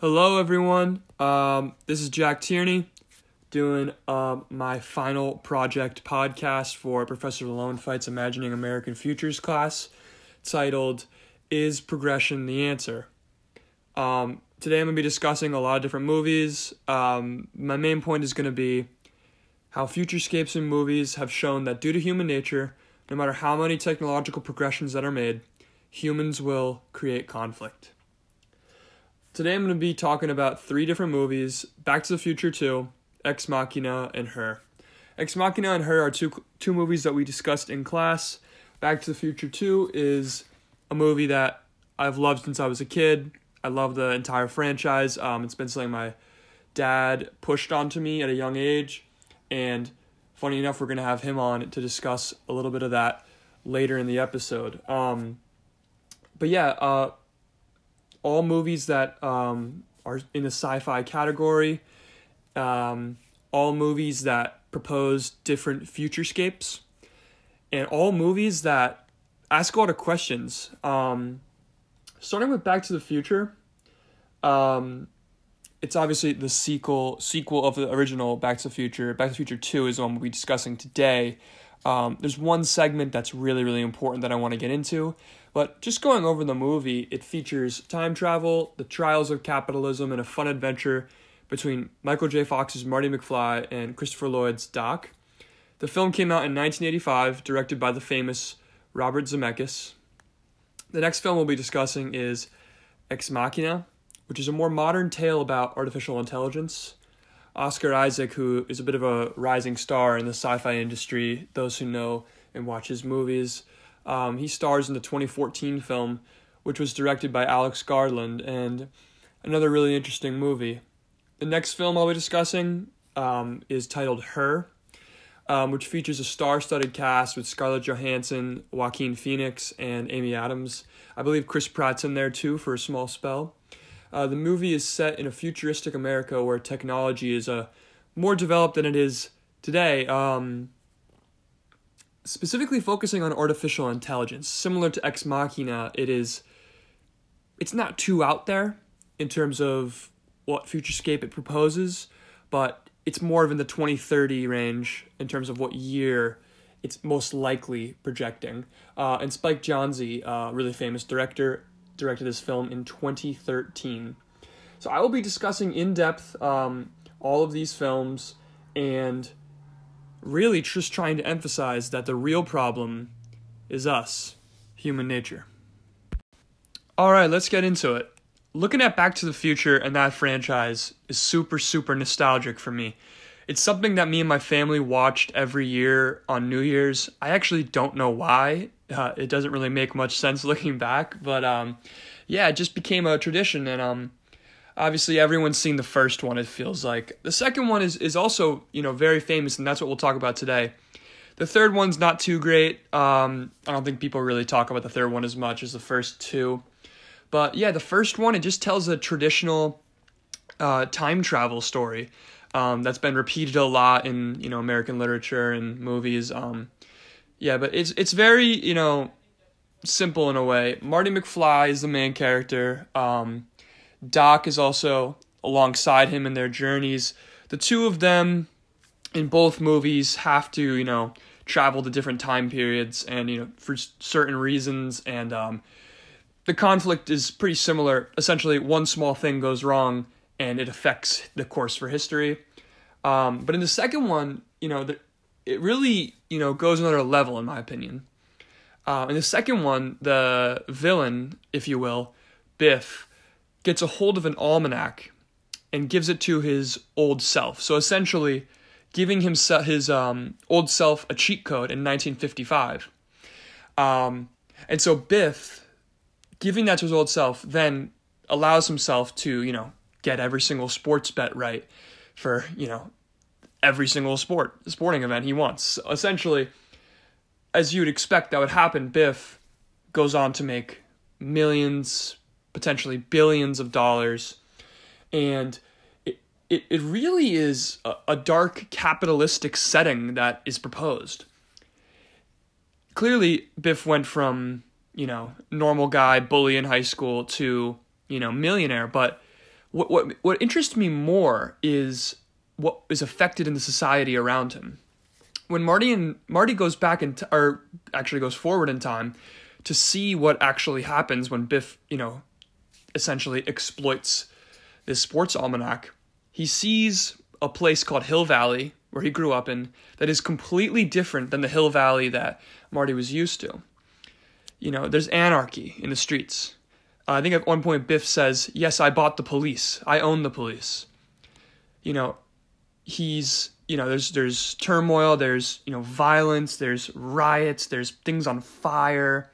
Hello, everyone. Um, this is Jack Tierney doing uh, my final project podcast for Professor Lone Fight's Imagining American Futures class titled Is Progression the Answer? Um, today I'm going to be discussing a lot of different movies. Um, my main point is going to be how futurescapes in movies have shown that due to human nature, no matter how many technological progressions that are made, humans will create conflict. Today I'm going to be talking about three different movies Back to the Future 2, Ex Machina, and Her. Ex Machina and Her are two, two movies that we discussed in class. Back to the Future 2 is a movie that I've loved since I was a kid. I love the entire franchise. Um, it's been something my dad pushed onto me at a young age. And funny enough, we're going to have him on to discuss a little bit of that later in the episode. Um, but yeah, uh, all movies that um, are in the sci-fi category, um, all movies that propose different futurescapes, and all movies that ask a lot of questions. Um, starting with Back to the Future, um, it's obviously the sequel sequel of the original Back to the Future. Back to the Future Two is the one we'll be discussing today. Um, there's one segment that's really really important that I want to get into, but just going over the movie, it features time travel, the trials of capitalism, and a fun adventure between Michael J. Fox's Marty McFly and Christopher Lloyd's Doc. The film came out in 1985, directed by the famous Robert Zemeckis. The next film we'll be discussing is Ex Machina, which is a more modern tale about artificial intelligence. Oscar Isaac, who is a bit of a rising star in the sci fi industry, those who know and watch his movies, um, he stars in the 2014 film, which was directed by Alex Garland, and another really interesting movie. The next film I'll be discussing um, is titled Her, um, which features a star studded cast with Scarlett Johansson, Joaquin Phoenix, and Amy Adams. I believe Chris Pratt's in there too for a small spell. Uh, the movie is set in a futuristic America where technology is uh, more developed than it is today. Um, specifically focusing on artificial intelligence. Similar to Ex Machina, it is it's not too out there in terms of what futurescape it proposes, but it's more of in the 2030 range in terms of what year it's most likely projecting. Uh, and Spike Jonze, uh, really famous director, directed this film in 2013. So I will be discussing in depth um, all of these films and really just trying to emphasize that the real problem is us, human nature. All right, let's get into it. Looking at Back to the Future and that franchise is super, super nostalgic for me. It's something that me and my family watched every year on New Year's. I actually don't know why. Uh, it doesn't really make much sense looking back, but um, yeah, it just became a tradition, and um, obviously everyone's seen the first one it feels like the second one is is also you know very famous and that's what we'll talk about today the third one's not too great um, i don't think people really talk about the third one as much as the first two but yeah the first one it just tells a traditional uh, time travel story um, that's been repeated a lot in you know american literature and movies um, yeah but it's it's very you know simple in a way marty mcfly is the main character um, Doc is also alongside him in their journeys. The two of them in both movies have to, you know, travel to different time periods and, you know, for certain reasons. And um, the conflict is pretty similar. Essentially, one small thing goes wrong and it affects the course for history. Um, but in the second one, you know, the, it really, you know, goes another level, in my opinion. Uh, in the second one, the villain, if you will, Biff, gets a hold of an almanac and gives it to his old self. So essentially, giving him his um, old self a cheat code in 1955. Um, and so Biff, giving that to his old self, then allows himself to, you know, get every single sports bet right for, you know, every single sport, sporting event he wants. So essentially, as you'd expect that would happen, Biff goes on to make millions, potentially billions of dollars. And it, it, it really is a, a dark capitalistic setting that is proposed. Clearly, Biff went from, you know, normal guy, bully in high school to, you know, millionaire, but what what what interests me more is what is affected in the society around him. When Marty and Marty goes back and or actually goes forward in time to see what actually happens when Biff, you know, essentially exploits this sports almanac, he sees a place called Hill Valley where he grew up in that is completely different than the Hill Valley that Marty was used to. You know, there's anarchy in the streets. Uh, I think at one point Biff says, "Yes, I bought the police. I own the police." You know, he's you know there's there's turmoil, there's you know violence, there's riots, there's things on fire.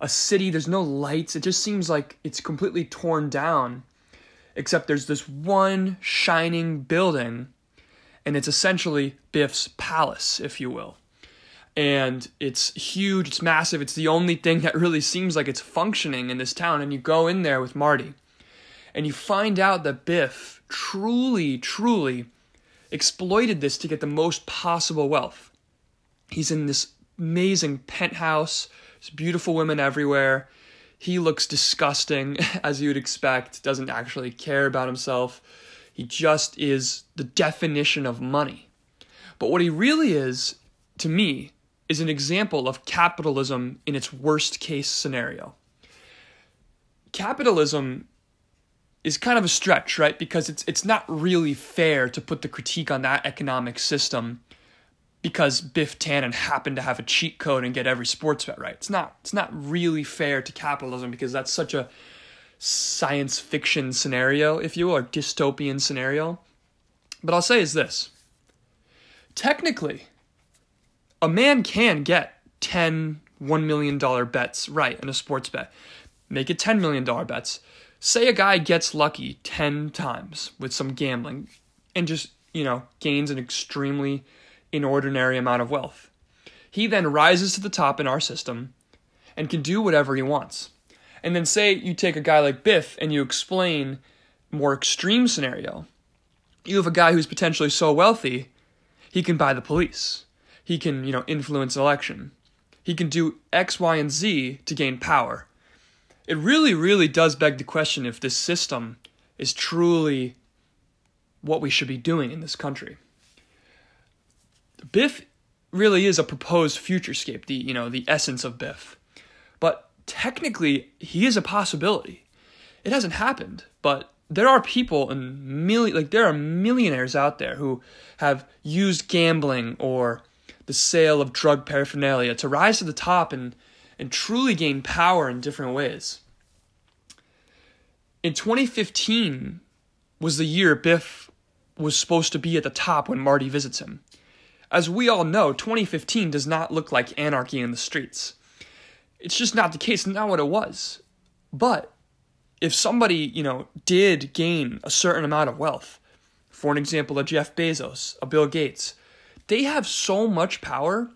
A city, there's no lights. It just seems like it's completely torn down. Except there's this one shining building and it's essentially Biff's palace, if you will. And it's huge, it's massive, it's the only thing that really seems like it's functioning in this town. And you go in there with Marty, and you find out that Biff truly, truly exploited this to get the most possible wealth. He's in this amazing penthouse, there's beautiful women everywhere. He looks disgusting, as you would expect, doesn't actually care about himself he just is the definition of money. But what he really is, to me, is an example of capitalism in its worst case scenario. Capitalism is kind of a stretch, right? Because it's it's not really fair to put the critique on that economic system because Biff Tannen happened to have a cheat code and get every sports bet right. It's not it's not really fair to capitalism because that's such a science fiction scenario, if you will, or dystopian scenario. But I'll say is this technically, a man can get 10 $1 million bets right in a sports bet. Make it $10 million bets. Say a guy gets lucky 10 times with some gambling and just, you know, gains an extremely inordinary amount of wealth. He then rises to the top in our system and can do whatever he wants. And then say you take a guy like Biff and you explain more extreme scenario. You have a guy who's potentially so wealthy, he can buy the police. He can, you know, influence election. He can do X, Y, and Z to gain power. It really, really does beg the question if this system is truly what we should be doing in this country. Biff really is a proposed futurescape, the you know, the essence of Biff. But technically he is a possibility. It hasn't happened, but there are people and million like there are millionaires out there who have used gambling or the sale of drug paraphernalia to rise to the top and and truly gain power in different ways. In 2015 was the year Biff was supposed to be at the top when Marty visits him. As we all know, 2015 does not look like anarchy in the streets. It's just not the case, not what it was. But if somebody, you know, did gain a certain amount of wealth, for an example, a Jeff Bezos, a Bill Gates, they have so much power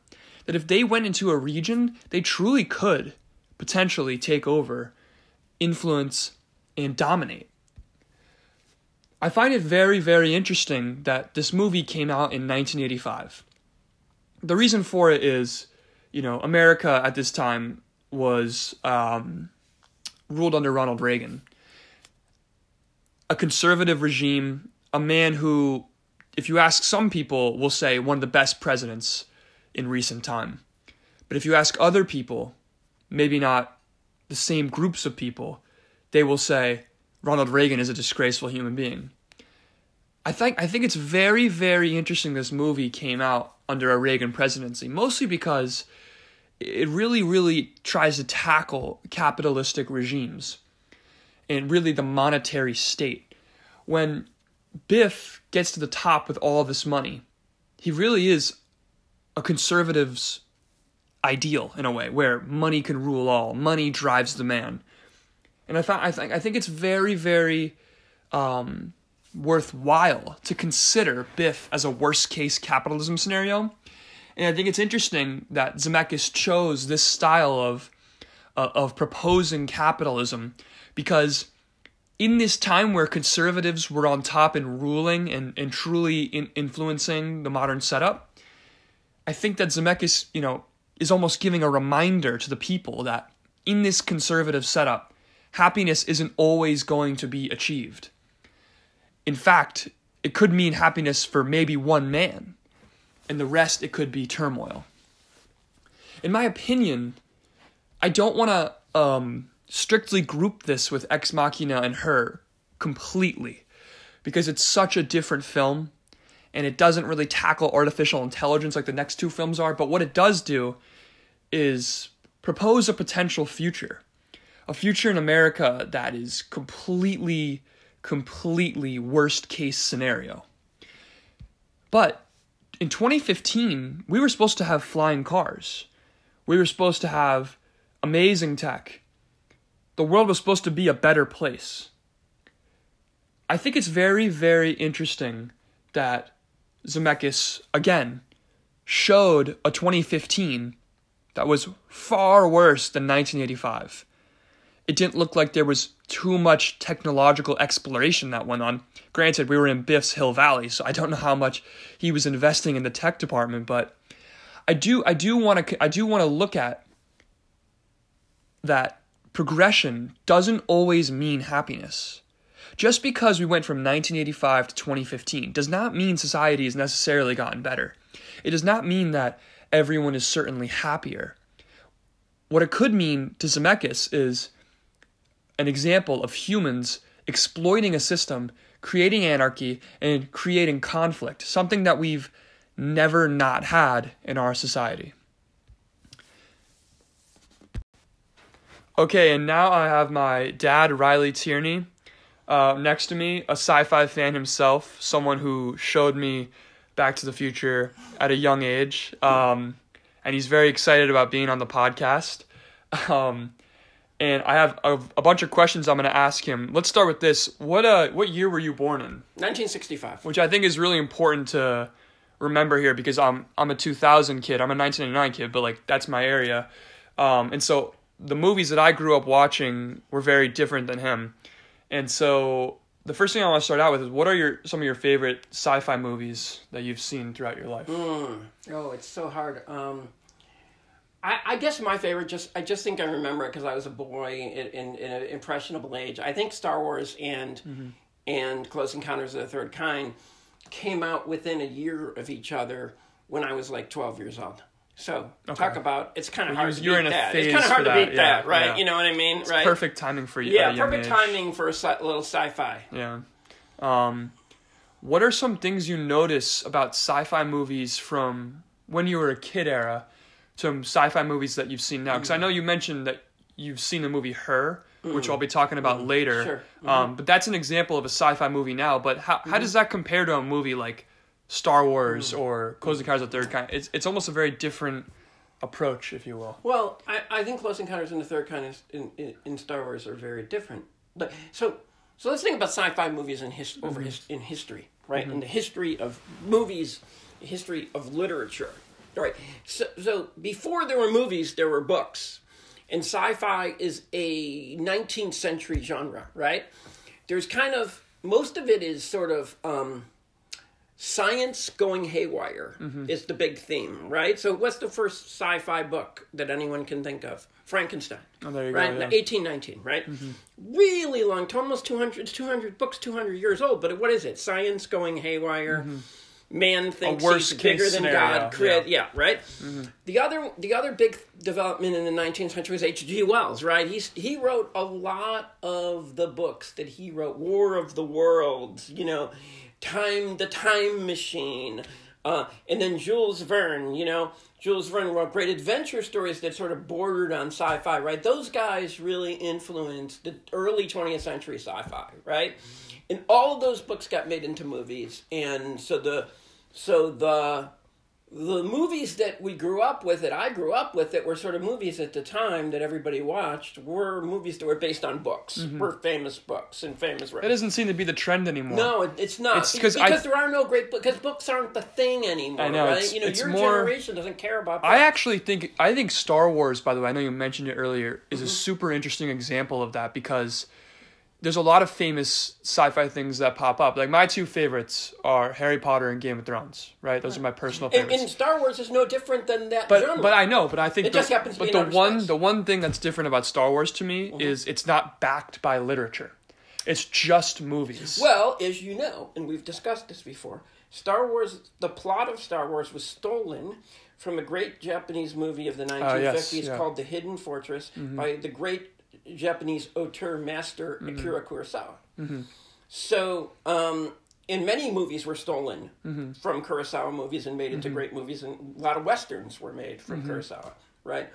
that if they went into a region, they truly could potentially take over, influence, and dominate. I find it very, very interesting that this movie came out in 1985. The reason for it is, you know, America at this time was um, ruled under Ronald Reagan. A conservative regime, a man who, if you ask some people, will say one of the best presidents in recent time. But if you ask other people, maybe not the same groups of people, they will say Ronald Reagan is a disgraceful human being. I think I think it's very very interesting this movie came out under a Reagan presidency, mostly because it really, really tries to tackle capitalistic regimes and really the monetary state. When Biff gets to the top with all this money, he really is a conservative's ideal in a way, where money can rule all, money drives the man. And I, find, I think I think it's very, very um, worthwhile to consider Biff as a worst case capitalism scenario. And I think it's interesting that Zemeckis chose this style of uh, of proposing capitalism because in this time where conservatives were on top and ruling and, and truly in, influencing the modern setup, I think that Zemeckis, you know, is almost giving a reminder to the people that in this conservative setup, happiness isn't always going to be achieved. in fact, it could mean happiness for maybe one man, and the rest it could be turmoil. In my opinion, I don't want to um, strictly group this with Ex Machina and her completely because it's such a different film and it doesn't really tackle artificial intelligence like the next two films are. But what it does do is propose a potential future, a future in America that is completely, completely worst case scenario. But in 2015, we were supposed to have flying cars. We were supposed to have amazing tech. The world was supposed to be a better place. I think it's very, very interesting that Zemeckis, again, showed a 2015 that was far worse than 1985. It didn't look like there was too much technological exploration that went on. Granted, we were in Biff's Hill Valley, so I don't know how much he was investing in the tech department, but I do I do want to I do want to look at that progression doesn't always mean happiness. Just because we went from 1985 to 2015 does not mean society has necessarily gotten better. It does not mean that everyone is certainly happier. What it could mean to Zemeckis is an example of humans exploiting a system, creating anarchy, and creating conflict, something that we've never not had in our society. Okay, and now I have my dad, Riley Tierney, uh, next to me, a sci fi fan himself, someone who showed me Back to the Future at a young age. Um, and he's very excited about being on the podcast. Um, and I have a, a, bunch of questions I'm going to ask him. Let's start with this. What uh, what year were you born in? 1965. Which I think is really important to remember here because I'm I'm a 2000 kid. I'm a 1999 kid, but like that's my area. Um, and so the movies that I grew up watching were very different than him. And so the first thing I want to start out with is what are your some of your favorite sci-fi movies that you've seen throughout your life? Mm. Oh, it's so hard. Um, I, I, guess my favorite just I just think I remember it because I was a boy in, in, in, an impressionable age. I think Star Wars and mm-hmm. and Close Encounters of the Third Kind came out within a year of each other when I was like twelve years old. So okay. talk about it's kind of well, hard. You're, to beat that. It's kind of hard to beat that, that right? Yeah. You know what I mean? It's right. Perfect timing for you. Yeah, perfect timing for a sci- little sci-fi. Yeah. Um, what are some things you notice about sci-fi movies from when you were a kid era, some sci-fi movies that you've seen now? Because mm-hmm. I know you mentioned that you've seen the movie Her, mm-hmm. which I'll be talking about mm-hmm. later. Sure. Um, mm-hmm. but that's an example of a sci-fi movie now. But how how does that compare to a movie like Star Wars mm. or Close Encounters of the Third Kind. It's it's almost a very different approach, if you will. Well, I, I think Close Encounters in the Third Kind is, in, in, in Star Wars are very different. But so so let's think about sci-fi movies in his, over mm-hmm. his, in history, right? Mm-hmm. In the history of movies, history of literature. Right. So so before there were movies, there were books. And sci-fi is a 19th century genre, right? There's kind of most of it is sort of um, science going haywire mm-hmm. is the big theme, right? So, what's the first sci-fi book that anyone can think of? Frankenstein. Oh, there you right? go. Yeah. 1819, right? Mm-hmm. Really long, almost 200, 200 books, 200 years old. But what is it? Science going haywire. Mm-hmm. Man thinks he's bigger than God. Crit, yeah. yeah. right. Mm-hmm. The other, the other big development in the 19th century was H.G. Wells, right? He's he wrote a lot of the books that he wrote. War of the Worlds, you know time the time machine. Uh, and then jules verne you know jules verne wrote great adventure stories that sort of bordered on sci-fi right? Those guys really influenced the early 20th century sci-fi right? And all of those books got made into movies. And so the so the the movies that we grew up with, that I grew up with, that were sort of movies at the time that everybody watched, were movies that were based on books, mm-hmm. were famous books and famous. Writers. That doesn't seem to be the trend anymore. No, it's not. It's because I, there are no great books. because books aren't the thing anymore. I know. Right? You know, your more, generation doesn't care about. Books. I actually think I think Star Wars. By the way, I know you mentioned it earlier. Is mm-hmm. a super interesting example of that because there's a lot of famous sci-fi things that pop up. Like my two favorites are Harry Potter and Game of Thrones. Right, those are my personal favorites. And, and Star Wars is no different than that. But genre. but I know, but I think it the, just happens. To be. But the one the one thing that's different about Star Wars to me mm-hmm. is it's not backed by literature. It's just movies. Well, as you know, and we've discussed this before, Star Wars, the plot of Star Wars was stolen from a great Japanese movie of the 1950s uh, yes, yeah. called The Hidden Fortress mm-hmm. by the great Japanese auteur master mm-hmm. Akira Kurosawa. Mm-hmm. So, um, in many movies were stolen mm-hmm. from Kurosawa movies and made into mm-hmm. great movies, and a lot of westerns were made from mm-hmm. Kurosawa, right?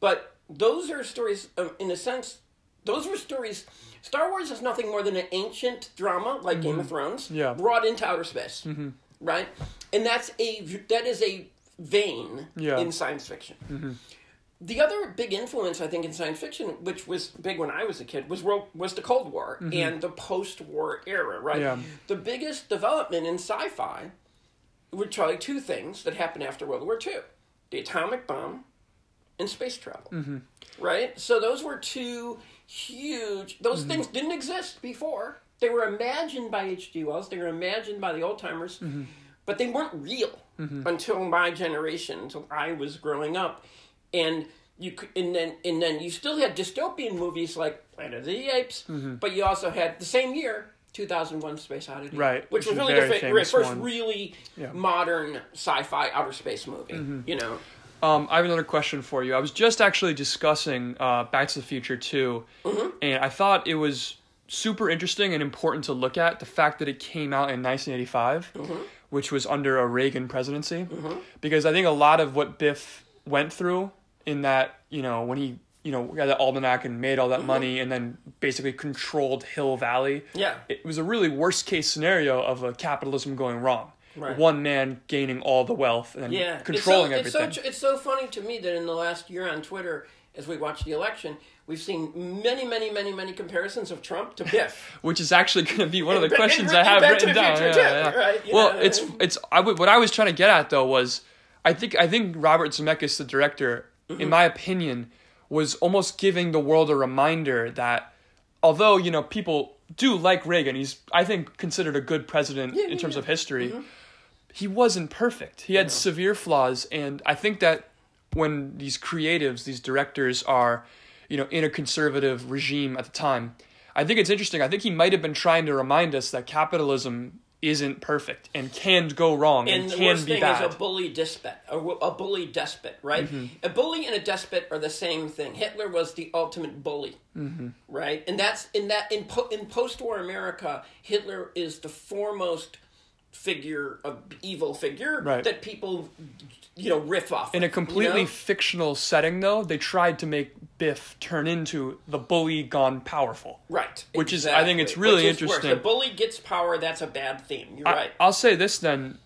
But those are stories, um, in a sense, those were stories. Star Wars is nothing more than an ancient drama like Game of Thrones, yeah. brought into outer space, right? And that's a that is a vein yeah. in science fiction. The other big influence, I think, in science fiction, which was big when I was a kid, was world, was the Cold War mm-hmm. and the post-war era. Right. Yeah. The biggest development in sci-fi were probably two things that happened after World War II: the atomic bomb and space travel. Mm-hmm. Right. So those were two huge. Those mm-hmm. things didn't exist before. They were imagined by H.G. Wells. They were imagined by the old timers, mm-hmm. but they weren't real mm-hmm. until my generation, until I was growing up, and you and then and then you still had dystopian movies like Planet of the Apes, mm-hmm. but you also had the same year 2001 Space Odyssey, right? Which, was really the fa- first one. really yeah. modern sci-fi outer space movie. Mm-hmm. You know. Um, I have another question for you. I was just actually discussing uh, Back to the Future 2, mm-hmm. and I thought it was super interesting and important to look at the fact that it came out in 1985 which was under a Reagan presidency, mm-hmm. because I think a lot of what Biff went through in that, you know, when he, you know, got the almanac and made all that mm-hmm. money and then basically controlled Hill Valley. Yeah. It was a really worst case scenario of a capitalism going wrong. Right. One man gaining all the wealth and yeah. controlling it's so, everything. It's so, it's so funny to me that in the last year on Twitter, as we watch the election, we've seen many, many, many, many comparisons of Trump to Biff, which is actually going to be one of the questions I have written down. Yeah, yeah. Right, well, know, it's it's I w- what I was trying to get at though was I think I think Robert Zemeckis, the director. In my opinion, was almost giving the world a reminder that although you know people do like Reagan, he's I think considered a good president yeah, in terms of history. Mm-hmm. He wasn't perfect. He had severe flaws, and I think that when these creatives, these directors are, you know, in a conservative regime at the time. I think it's interesting. I think he might have been trying to remind us that capitalism isn't perfect and can go wrong and, and the can worst be thing bad. is a bully despot, a, a bully despot, right? Mm-hmm. A bully and a despot are the same thing. Hitler was the ultimate bully, mm-hmm. right? And that's in that in po- in post-war America, Hitler is the foremost figure of evil figure right. that people you know riff off in of, a completely you know? fictional setting though they tried to make biff turn into the bully gone powerful. Right. Which exactly. is i think it's really interesting. the bully gets power that's a bad theme you're I, right. I'll say this then.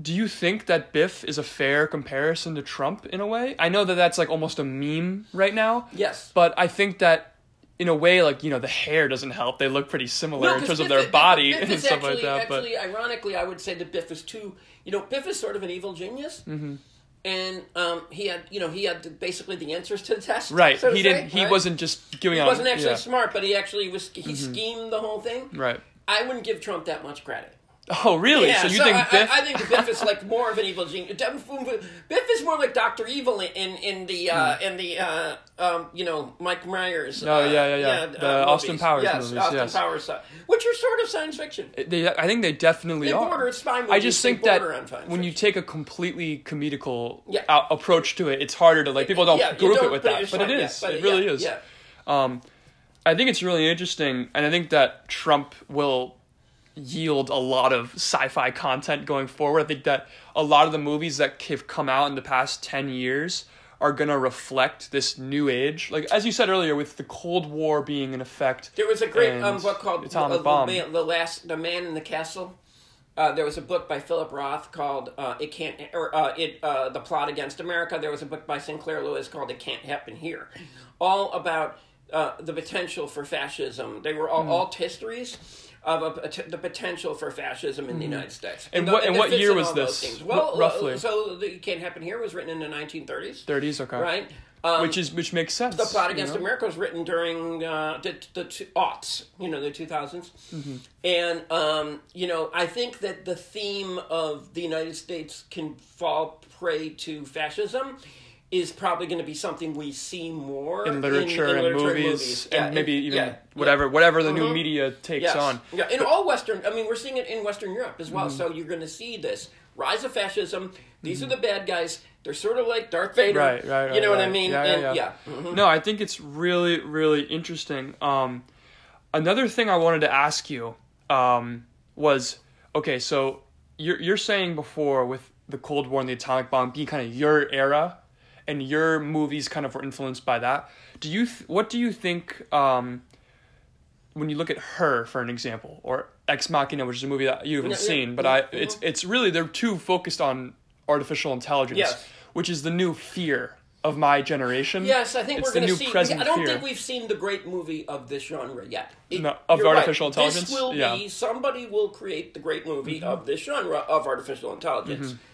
Do you think that biff is a fair comparison to trump in a way? I know that that's like almost a meme right now. Yes. But i think that in a way, like you know, the hair doesn't help. They look pretty similar no, in terms Biff, of their Biff, body Biff and stuff actually, like that. Actually, but ironically, I would say that Biff is too. You know, Biff is sort of an evil genius. Mm-hmm. And um, he had, you know, he had basically the answers to the test. Right. So he didn't. He wasn't just giving. He on, wasn't actually yeah. smart, but he actually was. He mm-hmm. schemed the whole thing. Right. I wouldn't give Trump that much credit. Oh, really? Yeah, so you so think I, Biff? I, I think Biff is like more of an evil genius. Biff is more like Doctor Evil in in the uh, hmm. in the uh, um, you know Mike Myers. Oh uh, yeah, yeah, yeah. the uh, Austin Powers yes, movies. Austin yes, Powers, uh, which are sort of science fiction. They, I think they definitely they are. Border, spy movies, I just think that when fiction. you take a completely comedical yeah. a- approach to it, it's harder to like people don't yeah, group don't it with that, but it is. But it really is. Um, I think it's really interesting, and I think that Trump will yield a lot of sci-fi content going forward. I think that a lot of the movies that have come out in the past 10 years are going to reflect this new age. Like as you said earlier with the Cold War being in effect. There was a great um, book called Atomic uh, Bomb. The, the last the man in the castle. Uh, there was a book by Philip Roth called uh, "It Can't" or uh, "It uh, the Plot Against America." There was a book by Sinclair Lewis called "It Can't Happen Here," all about uh, the potential for fascism. They were all mm. alt histories of a, the potential for fascism in mm. the Mm-hmm. United States. And, and what, and what year was this? Well, roughly. Uh, so the "It Can't Happen Here" was written in the 1930s. 30s, okay. Right. Um, which is which makes sense. The plot against you know? America was written during uh, the the two, aughts, you know, the two thousands, mm-hmm. and um, you know, I think that the theme of the United States can fall prey to fascism is probably going to be something we see more in literature, in, in and, movies, and movies, and yeah, maybe even yeah, whatever yeah. whatever the mm-hmm. new media takes yes. on. Yeah, in but, all Western, I mean, we're seeing it in Western Europe as well. Mm-hmm. So you're going to see this rise of fascism. These mm-hmm. are the bad guys. They're sort of like Darth Vader. Right, right, right You know right. what I mean? Yeah, and, yeah. yeah. Mm-hmm. No, I think it's really, really interesting. Um, another thing I wanted to ask you um, was okay. So you're you're saying before with the Cold War and the atomic bomb being kind of your era and your movies kind of were influenced by that. Do you th- what do you think um, when you look at her for an example or Ex Machina, which is a movie that you haven't yeah, seen, yeah, but yeah, I it's mm-hmm. it's really they're too focused on artificial intelligence, yes. which is the new fear of my generation. Yes, I think it's we're going to see. I don't fear. think we've seen the great movie of this genre yet. It, no, of artificial right. intelligence. This will yeah. be somebody will create the great movie mm-hmm. of this genre of artificial intelligence. Mm-hmm.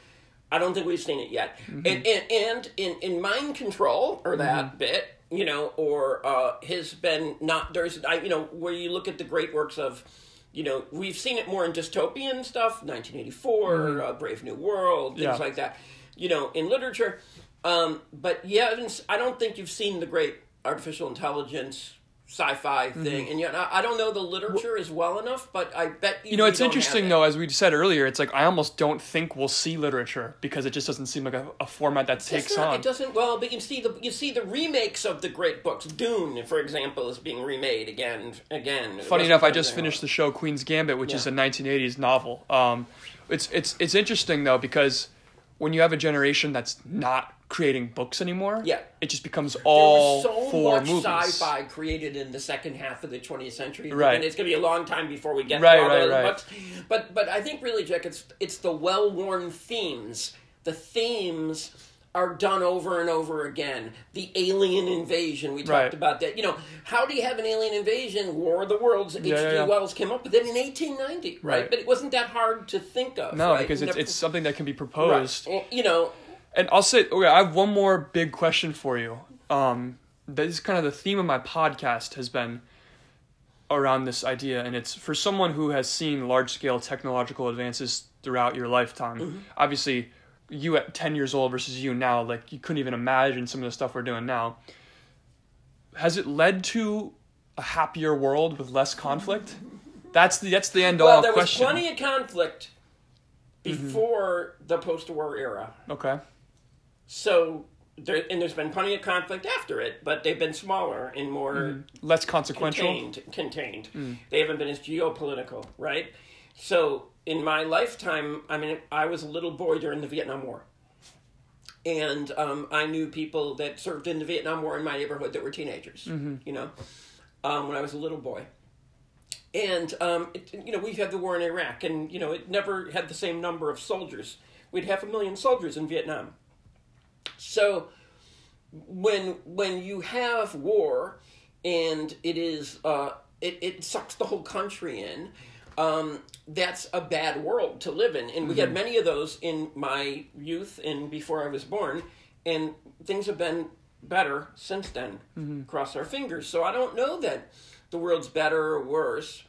I don't think we've seen it yet. Mm-hmm. And, and, and in in mind control or that mm-hmm. bit, you know, or uh, has been not there's I you know where you look at the great works of. You know, we've seen it more in dystopian stuff, 1984, mm-hmm. uh, Brave New World, things yeah. like that. You know, in literature, um, but yeah, I don't think you've seen the great artificial intelligence sci-fi thing, mm-hmm. and yet I, don't know the literature as well enough, but I bet you. You know, it's interesting though, as we said earlier. It's like I almost don't think we'll see literature because it just doesn't seem like a, a format that takes not, on. It doesn't. Well, but you see the you see the remakes of the great books. Dune, for example, is being remade again. Again. Funny enough, I just finished the show Queen's Gambit, which yeah. is a 1980s novel. Um, it's it's it's interesting though because when you have a generation that's not creating books anymore. Yeah, it just becomes all there was so for much movies. sci-fi created in the second half of the 20th century. Right, and it's going to be a long time before we get right, to all right, right. books. But but I think really, Jack, it's it's the well-worn themes. The themes are done over and over again. The alien invasion, we talked right. about that. You know, how do you have an alien invasion? War of the Worlds, H.G. Yeah, yeah. Wells came up with it in 1890, right? right? But it wasn't that hard to think of. No, right? because it's, it's something that can be proposed. You know, and I'll say, okay, I have one more big question for you. Um, this is kind of the theme of my podcast has been around this idea, and it's for someone who has seen large scale technological advances throughout your lifetime. Mm-hmm. Obviously, you at 10 years old versus you now, like you couldn't even imagine some of the stuff we're doing now. Has it led to a happier world with less conflict? That's the that's the end all well, there question. was plenty of conflict mm-hmm. before mm-hmm. the post-war era. Okay. So there, and there's been plenty of conflict after it, but they've been smaller and more mm. less consequential, contained. contained. Mm. They haven't been as geopolitical, right? So in my lifetime, I mean, I was a little boy during the Vietnam War, and um, I knew people that served in the Vietnam War in my neighborhood that were teenagers. Mm-hmm. You know, um, when I was a little boy. And um, it, you know, we had the war in Iraq, and you know, it never had the same number of soldiers. We'd half a million soldiers in Vietnam so when when you have war and it is uh, it, it sucks the whole country in, um, that's a bad world to live in. And mm-hmm. we had mm-hmm. many of those in my youth and before I was born, and things have been better since then. Mm-hmm. Cross our fingers. So I don't know that the world's better or worse.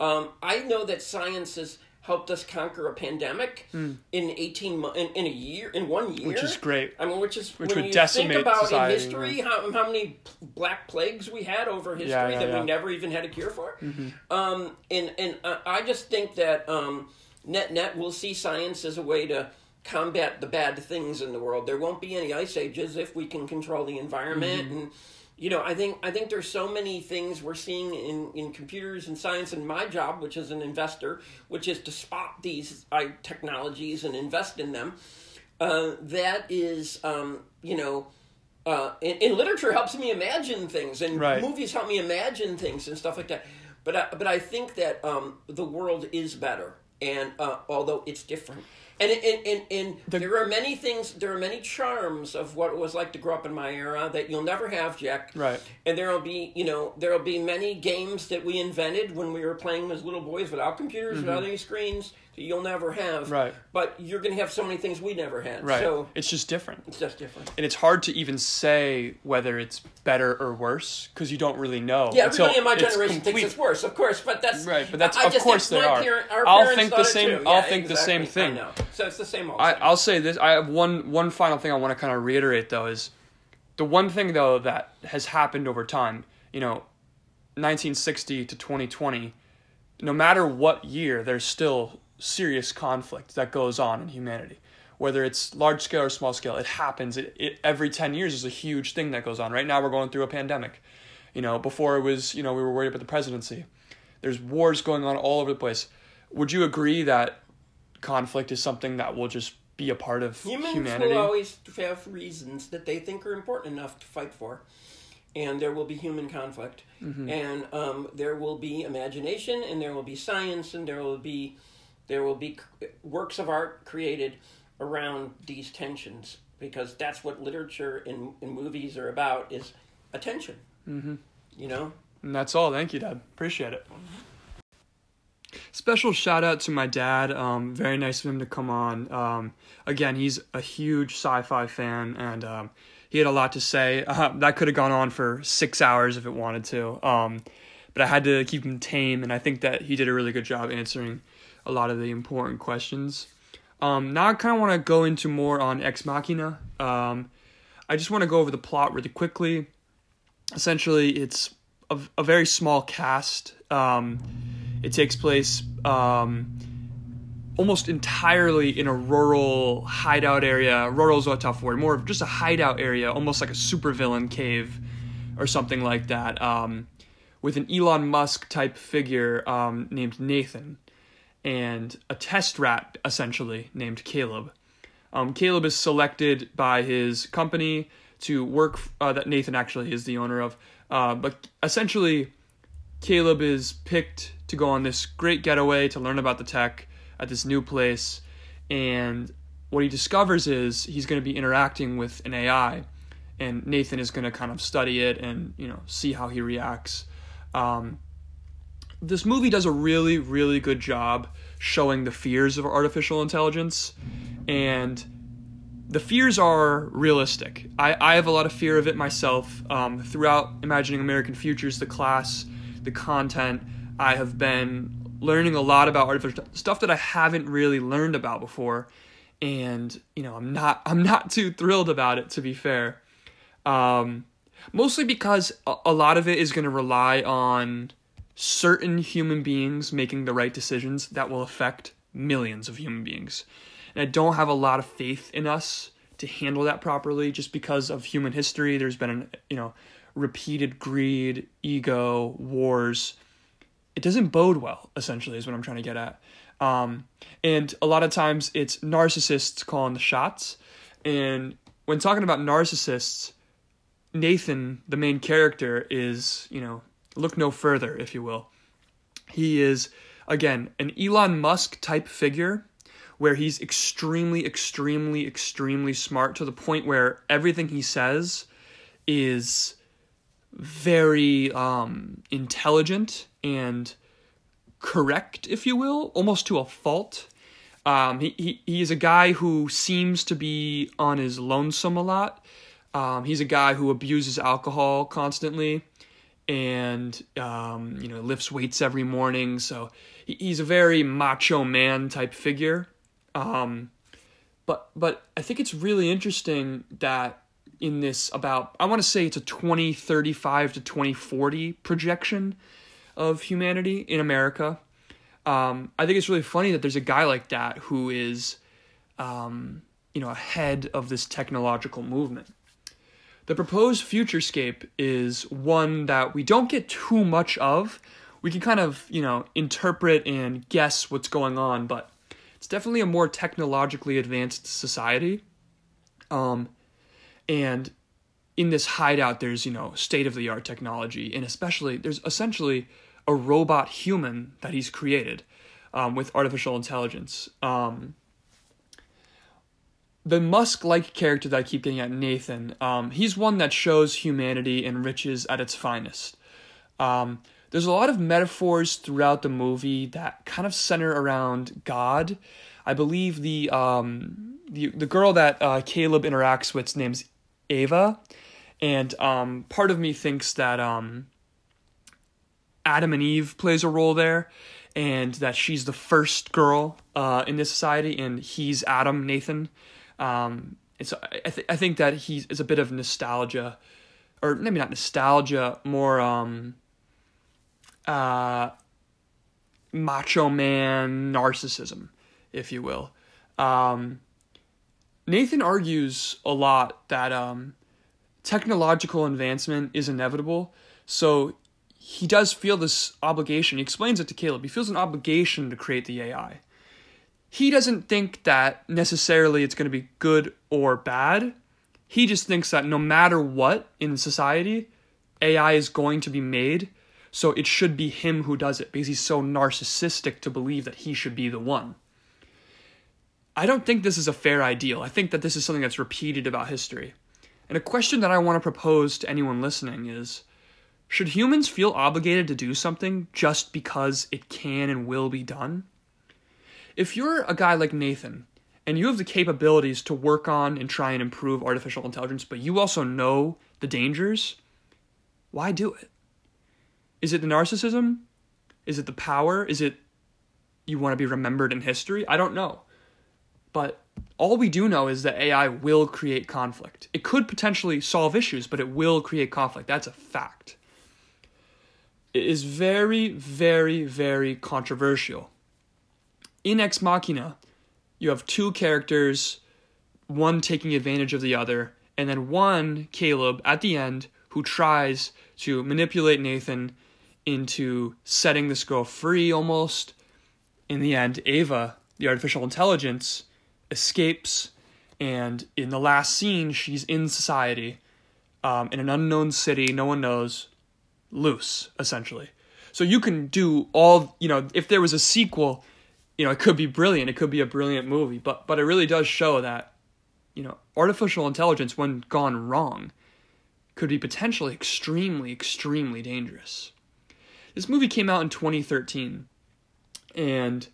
Um, I know that science is helped us conquer a pandemic mm. in 18 in, in a year in one year which is great i mean which is which when would you decimate think about society, in history how, how many black plagues we had over history yeah, yeah, that yeah. we never even had a cure for mm-hmm. um, and and uh, i just think that um, net net we'll see science as a way to combat the bad things in the world there won't be any ice ages if we can control the environment mm-hmm. and you know, I think I think there's so many things we're seeing in, in computers and science and my job, which is an investor, which is to spot these uh, technologies and invest in them. Uh, that is, um, you know, uh, in, in, literature helps me imagine things, and right. movies help me imagine things and stuff like that. But I, but I think that um, the world is better, and uh, although it's different. And and, and, and the, there are many things, there are many charms of what it was like to grow up in my era that you'll never have, Jack. Right. And there'll be, you know, there'll be many games that we invented when we were playing as little boys without computers, mm-hmm. without any screens you'll never have. Right. But you're going to have so many things we never had. Right. So it's just different. It's just different. And it's hard to even say whether it's better or worse because you don't really know. Yeah, everybody in my generation thinks it's worse, of course. But that's right. But that's I of course they are. Parent, I'll think the same. Yeah, I'll think exactly. the same thing. so it's the same. I, I'll say this. I have one one final thing I want to kind of reiterate though is the one thing though that has happened over time. You know, 1960 to 2020. No matter what year, there's still serious conflict that goes on in humanity whether it's large scale or small scale, it happens. It, it every ten years is a huge thing that goes on. Right now, we're going through a pandemic. You know, before it was, you know, we were worried about the presidency. There's wars going on all over the place. Would you agree that conflict is something that will just be a part of humanity? Humans humanity? will always have reasons that they think are important enough to fight for, and there will be human conflict, mm-hmm. and um, there will be imagination, and there will be science, and there will be there will be works of art created around these tensions because that's what literature and, and movies are about is attention. Mm-hmm. You know? And that's all. Thank you, Dad. Appreciate it. Special shout out to my dad. Um, very nice of him to come on. Um, again, he's a huge sci fi fan and um, he had a lot to say. Uh, that could have gone on for six hours if it wanted to. Um, but I had to keep him tame, and I think that he did a really good job answering a lot of the important questions. Um, now I kind of want to go into more on Ex Machina. Um, I just want to go over the plot really quickly. Essentially, it's a, a very small cast. Um, it takes place um, almost entirely in a rural hideout area. Rural is a tough word. More of just a hideout area, almost like a supervillain cave or something like that. Um, with an Elon Musk type figure um, named Nathan and a test rat, essentially, named Caleb. Um, Caleb is selected by his company to work, uh, that Nathan actually is the owner of. Uh, but essentially, Caleb is picked to go on this great getaway to learn about the tech at this new place. And what he discovers is he's going to be interacting with an AI. And Nathan is going to kind of study it and, you know, see how he reacts. Um, this movie does a really, really good job showing the fears of artificial intelligence. And the fears are realistic. I, I have a lot of fear of it myself. Um, throughout Imagining American Futures, the class, the content, I have been learning a lot about artificial stuff that I haven't really learned about before. And you know, I'm not I'm not too thrilled about it to be fair. Um, mostly because a, a lot of it is going to rely on certain human beings making the right decisions that will affect millions of human beings. And I don't have a lot of faith in us to handle that properly just because of human history. There's been, an, you know, repeated greed, ego, wars. It doesn't bode well, essentially, is what I'm trying to get at. Um, and a lot of times it's narcissists calling the shots. And when talking about narcissists, Nathan, the main character, is, you know, look no further, if you will. He is, again, an Elon Musk type figure where he's extremely, extremely, extremely smart to the point where everything he says is very um, intelligent and correct, if you will, almost to a fault. Um, he, he, he is a guy who seems to be on his lonesome a lot. Um, he's a guy who abuses alcohol constantly and um, you know lifts weights every morning. So he's a very macho man type figure. Um, but but I think it's really interesting that in this about I want to say it's a 2035 to 2040 projection of humanity in America. Um, I think it's really funny that there's a guy like that who is, um, you know, ahead of this technological movement. The proposed futurescape is one that we don't get too much of. We can kind of, you know, interpret and guess what's going on, but it's definitely a more technologically advanced society. Um, and in this hideout, there's, you know, state of the art technology, and especially there's essentially a robot human that he's created um, with artificial intelligence. Um, the Musk like character that I keep getting at Nathan, um, he's one that shows humanity and riches at its finest. Um, there's a lot of metaphors throughout the movie that kind of center around God. I believe the um, the the girl that uh, Caleb interacts with name's Ava, and um, part of me thinks that um, Adam and Eve plays a role there, and that she's the first girl uh, in this society, and he's Adam Nathan. Um, so I, th- I think that he's is a bit of nostalgia, or maybe not nostalgia, more um, uh, macho man narcissism, if you will. Um, Nathan argues a lot that um, technological advancement is inevitable, so he does feel this obligation. He explains it to Caleb. He feels an obligation to create the AI. He doesn't think that necessarily it's going to be good or bad. He just thinks that no matter what in society, AI is going to be made, so it should be him who does it because he's so narcissistic to believe that he should be the one. I don't think this is a fair ideal. I think that this is something that's repeated about history. And a question that I want to propose to anyone listening is should humans feel obligated to do something just because it can and will be done? If you're a guy like Nathan and you have the capabilities to work on and try and improve artificial intelligence, but you also know the dangers, why do it? Is it the narcissism? Is it the power? Is it you want to be remembered in history? I don't know. But all we do know is that AI will create conflict. It could potentially solve issues, but it will create conflict. That's a fact It is very, very, very controversial. In Ex Machina, you have two characters, one taking advantage of the other, and then one, Caleb, at the end, who tries to manipulate Nathan into setting this girl free almost. In the end, Ava, the artificial intelligence, escapes, and in the last scene, she's in society, um, in an unknown city, no one knows, loose essentially. So you can do all, you know, if there was a sequel, you know, it could be brilliant. It could be a brilliant movie, but but it really does show that you know, artificial intelligence when gone wrong could be potentially extremely extremely dangerous. This movie came out in 2013 and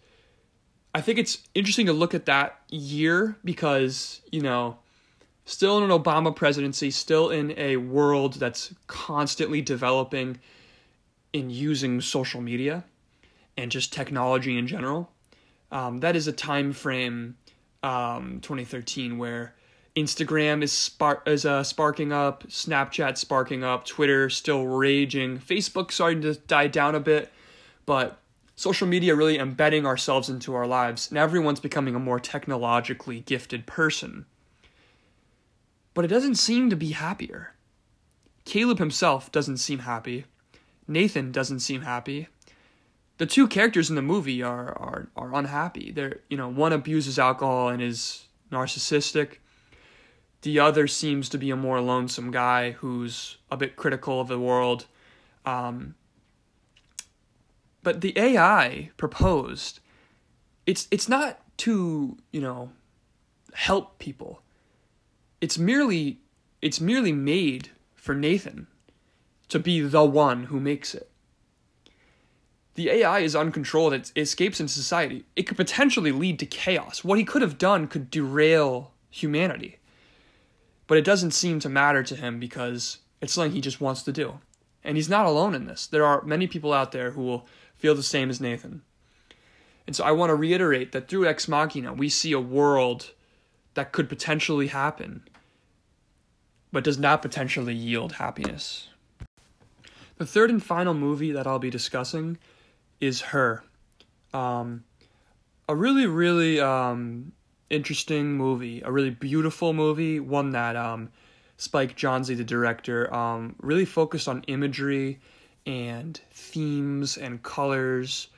I think it's interesting to look at that year because, you know, still in an Obama presidency, still in a world that's constantly developing in using social media and just technology in general. Um, that is a time frame, um, 2013, where Instagram is spark is uh, sparking up, Snapchat sparking up, Twitter still raging, Facebook starting to die down a bit, but social media really embedding ourselves into our lives, and everyone's becoming a more technologically gifted person but it doesn't seem to be happier. Caleb himself doesn't seem happy. Nathan doesn't seem happy. The two characters in the movie are are are unhappy. They're you know one abuses alcohol and is narcissistic. The other seems to be a more lonesome guy who's a bit critical of the world. Um, but the AI proposed, it's it's not to you know help people it's merely it's merely made for Nathan to be the one who makes it. The AI is uncontrolled, it escapes into society. It could potentially lead to chaos. What he could have done could derail humanity. But it doesn't seem to matter to him because it's something he just wants to do. And he's not alone in this. There are many people out there who will feel the same as Nathan. And so I want to reiterate that through Ex Machina, we see a world that could potentially happen but does not potentially yield happiness. The third and final movie that I'll be discussing is Her. Um, a really, really um, interesting movie, a really beautiful movie, one that um, Spike Jonze, the director, um, really focused on imagery and themes and colors.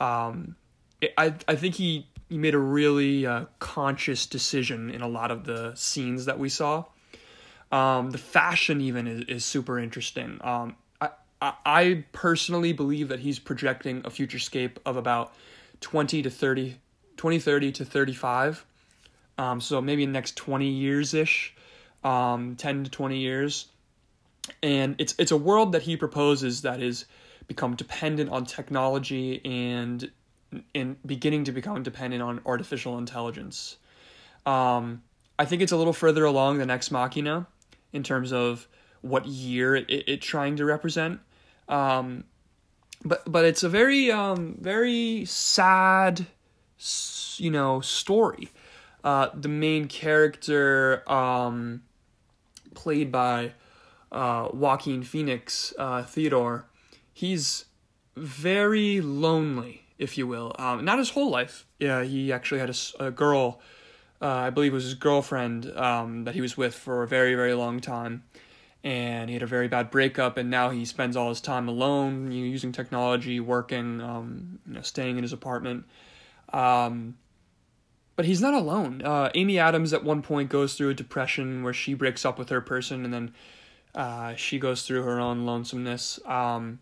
Um, I I think he he made a really uh, conscious decision in a lot of the scenes that we saw. Um, the fashion even is, is super interesting. Um, I, personally believe that he's projecting a futurescape of about 20 to 30, 20, 30 to 35. Um, so maybe next 20 years ish, um, 10 to 20 years. And it's, it's a world that he proposes that is become dependent on technology and, and beginning to become dependent on artificial intelligence. Um, I think it's a little further along than Ex Machina in terms of what year it, it, it trying to represent. Um, but but it's a very um very sad you know story. Uh the main character um played by uh Joaquin Phoenix uh Theodore he's very lonely if you will. Um not his whole life. Yeah he actually had a, a girl uh, I believe it was his girlfriend um that he was with for a very very long time and he had a very bad breakup and now he spends all his time alone you know, using technology working um, you know staying in his apartment. Um, but he's not alone. Uh, amy adams at one point goes through a depression where she breaks up with her person and then uh, she goes through her own lonesomeness. Um,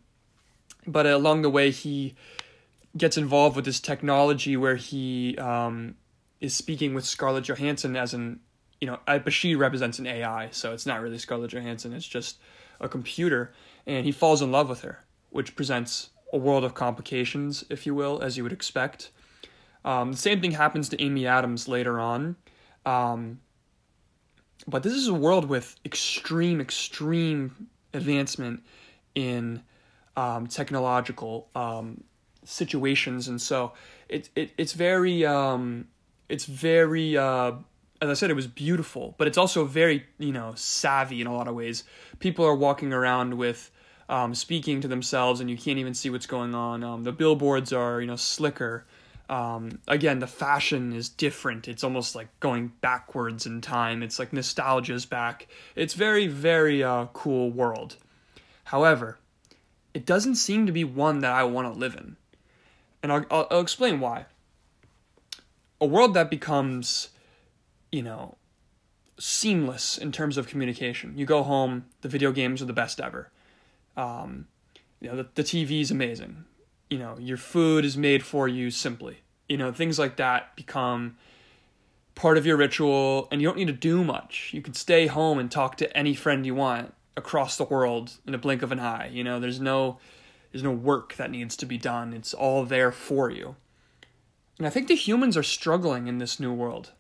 but along the way he gets involved with this technology where he um, is speaking with scarlett johansson as an you know, but she represents an AI, so it's not really Scarlett Johansson. It's just a computer, and he falls in love with her, which presents a world of complications, if you will, as you would expect. Um, the same thing happens to Amy Adams later on. Um, but this is a world with extreme, extreme advancement in um, technological um, situations, and so it, it it's very um, it's very uh, as I said, it was beautiful, but it's also very, you know, savvy in a lot of ways. People are walking around with um, speaking to themselves, and you can't even see what's going on. Um, the billboards are, you know, slicker. Um, again, the fashion is different. It's almost like going backwards in time. It's like nostalgia's back. It's very, very uh, cool world. However, it doesn't seem to be one that I want to live in, and I'll, I'll, I'll explain why. A world that becomes you know, seamless in terms of communication. You go home, the video games are the best ever. Um, you know, the, the TV is amazing. You know, your food is made for you simply. You know, things like that become part of your ritual, and you don't need to do much. You can stay home and talk to any friend you want across the world in a blink of an eye. You know, there's no there's no work that needs to be done. It's all there for you. And I think the humans are struggling in this new world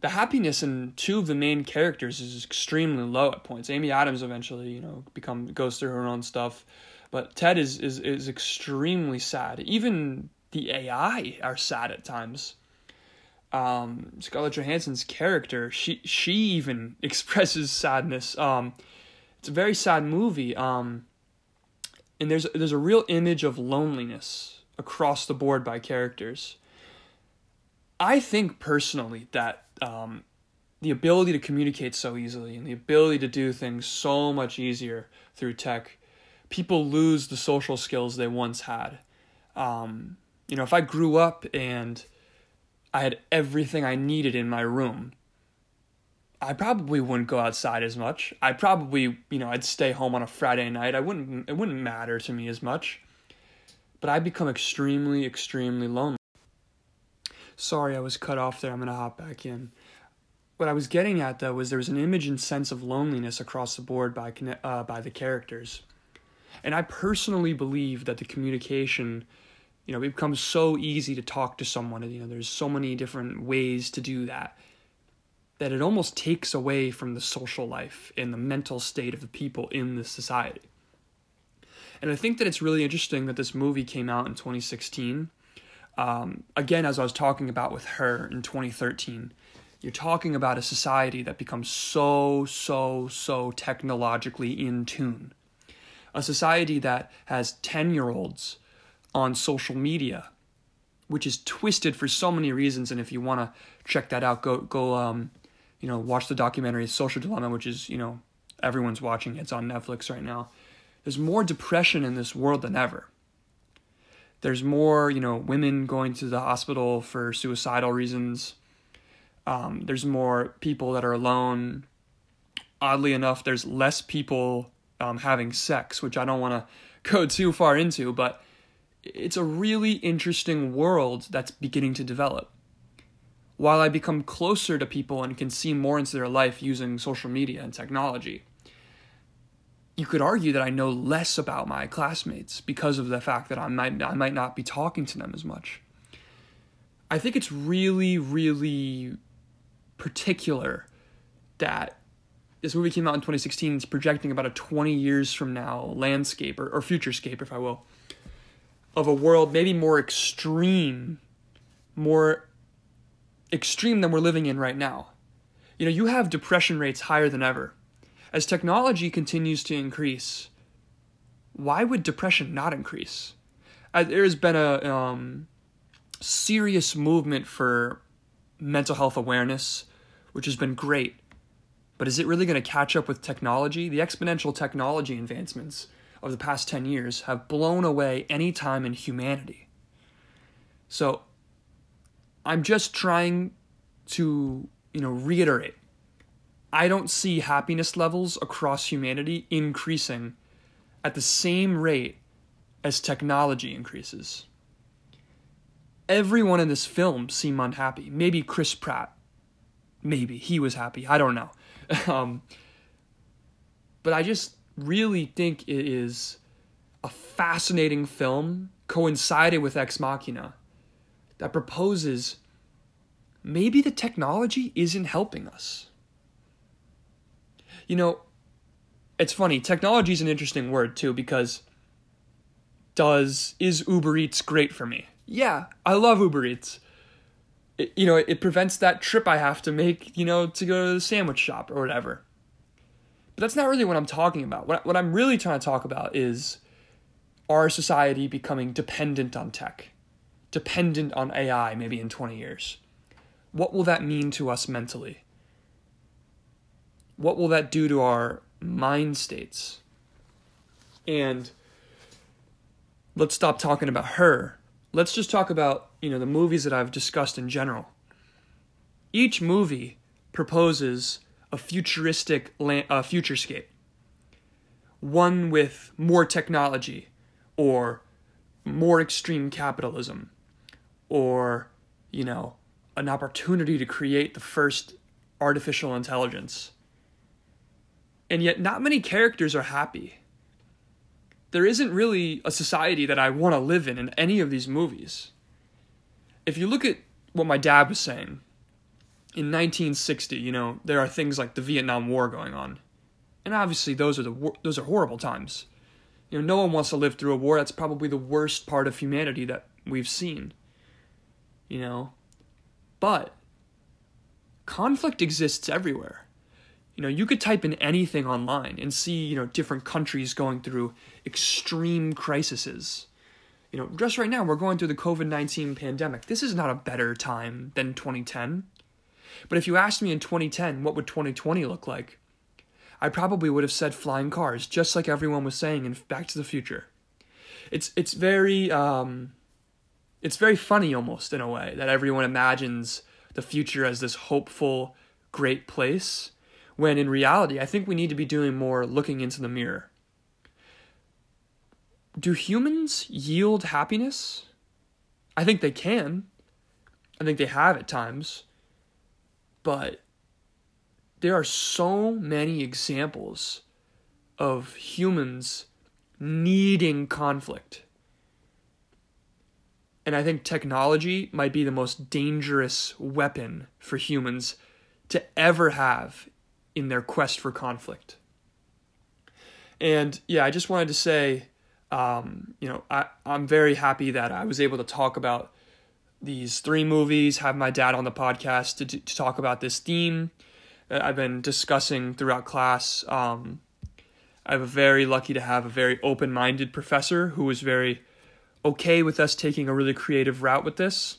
the happiness in two of the main characters is extremely low at points. Amy Adams eventually, you know, become goes through her own stuff, but Ted is is is extremely sad. Even the AI are sad at times. Um, Scarlett Johansson's character, she she even expresses sadness. Um, it's a very sad movie. Um, and there's there's a real image of loneliness across the board by characters. I think personally that um, the ability to communicate so easily and the ability to do things so much easier through tech, people lose the social skills they once had. Um, you know, if I grew up and I had everything I needed in my room, I probably wouldn't go outside as much. I probably, you know, I'd stay home on a Friday night. I wouldn't it wouldn't matter to me as much. But I become extremely extremely lonely. Sorry, I was cut off there. I'm going to hop back in. What I was getting at, though, was there was an image and sense of loneliness across the board by, uh, by the characters. And I personally believe that the communication, you know, it becomes so easy to talk to someone, you know, there's so many different ways to do that, that it almost takes away from the social life and the mental state of the people in this society. And I think that it's really interesting that this movie came out in 2016 um, again, as I was talking about with her in 2013, you're talking about a society that becomes so, so, so technologically in tune. A society that has 10 year olds on social media, which is twisted for so many reasons. And if you want to check that out, go, go, um, you know, watch the documentary Social Dilemma, which is, you know, everyone's watching. It's on Netflix right now. There's more depression in this world than ever there's more, you know, women going to the hospital for suicidal reasons. Um, there's more people that are alone. Oddly enough, there's less people um, having sex, which I don't want to go too far into, but it's a really interesting world that's beginning to develop. While I become closer to people and can see more into their life using social media and technology, you could argue that I know less about my classmates because of the fact that I might I might not be talking to them as much. I think it's really really particular that this movie came out in 2016 it's projecting about a 20 years from now landscape or, or futurescape if I will of a world maybe more extreme, more extreme than we're living in right now. You know, you have depression rates higher than ever. As technology continues to increase, why would depression not increase? Uh, there's been a um, serious movement for mental health awareness, which has been great. But is it really going to catch up with technology? The exponential technology advancements of the past 10 years have blown away any time in humanity. So I'm just trying to, you know, reiterate. I don't see happiness levels across humanity increasing at the same rate as technology increases. Everyone in this film seemed unhappy. Maybe Chris Pratt. Maybe he was happy. I don't know. um, but I just really think it is a fascinating film coincided with Ex Machina that proposes maybe the technology isn't helping us. You know, it's funny, technology is an interesting word too because does is Uber Eats great for me? Yeah, I love Uber Eats. It, you know, it, it prevents that trip I have to make, you know, to go to the sandwich shop or whatever. But that's not really what I'm talking about. What, what I'm really trying to talk about is our society becoming dependent on tech, dependent on AI maybe in 20 years. What will that mean to us mentally? What will that do to our mind states? And let's stop talking about her. Let's just talk about, you know, the movies that I've discussed in general. Each movie proposes a futuristic land, uh, futurescape, one with more technology or more extreme capitalism or, you know, an opportunity to create the first artificial intelligence. And yet, not many characters are happy. There isn't really a society that I want to live in in any of these movies. If you look at what my dad was saying, in 1960, you know, there are things like the Vietnam War going on, and obviously those are the those are horrible times. You know, no one wants to live through a war. That's probably the worst part of humanity that we've seen. You know, but conflict exists everywhere. You know, you could type in anything online and see, you know, different countries going through extreme crises. You know, just right now we're going through the COVID 19 pandemic. This is not a better time than 2010. But if you asked me in 2010, what would 2020 look like? I probably would have said flying cars, just like everyone was saying in Back to the Future. It's it's very um, it's very funny almost in a way that everyone imagines the future as this hopeful, great place, when in reality, I think we need to be doing more looking into the mirror. Do humans yield happiness? I think they can. I think they have at times. But there are so many examples of humans needing conflict. And I think technology might be the most dangerous weapon for humans to ever have in their quest for conflict. And yeah, I just wanted to say, um, you know, I, I'm very happy that I was able to talk about these three movies, have my dad on the podcast to, to talk about this theme that I've been discussing throughout class. Um, I'm very lucky to have a very open minded professor who was very okay with us taking a really creative route with this.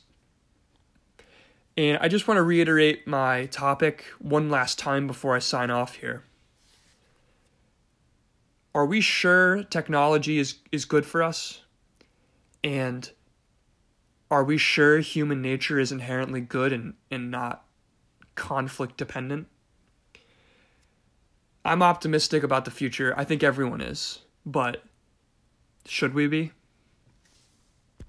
And I just want to reiterate my topic one last time before I sign off here. Are we sure technology is, is good for us? And are we sure human nature is inherently good and, and not conflict dependent? I'm optimistic about the future. I think everyone is. But should we be?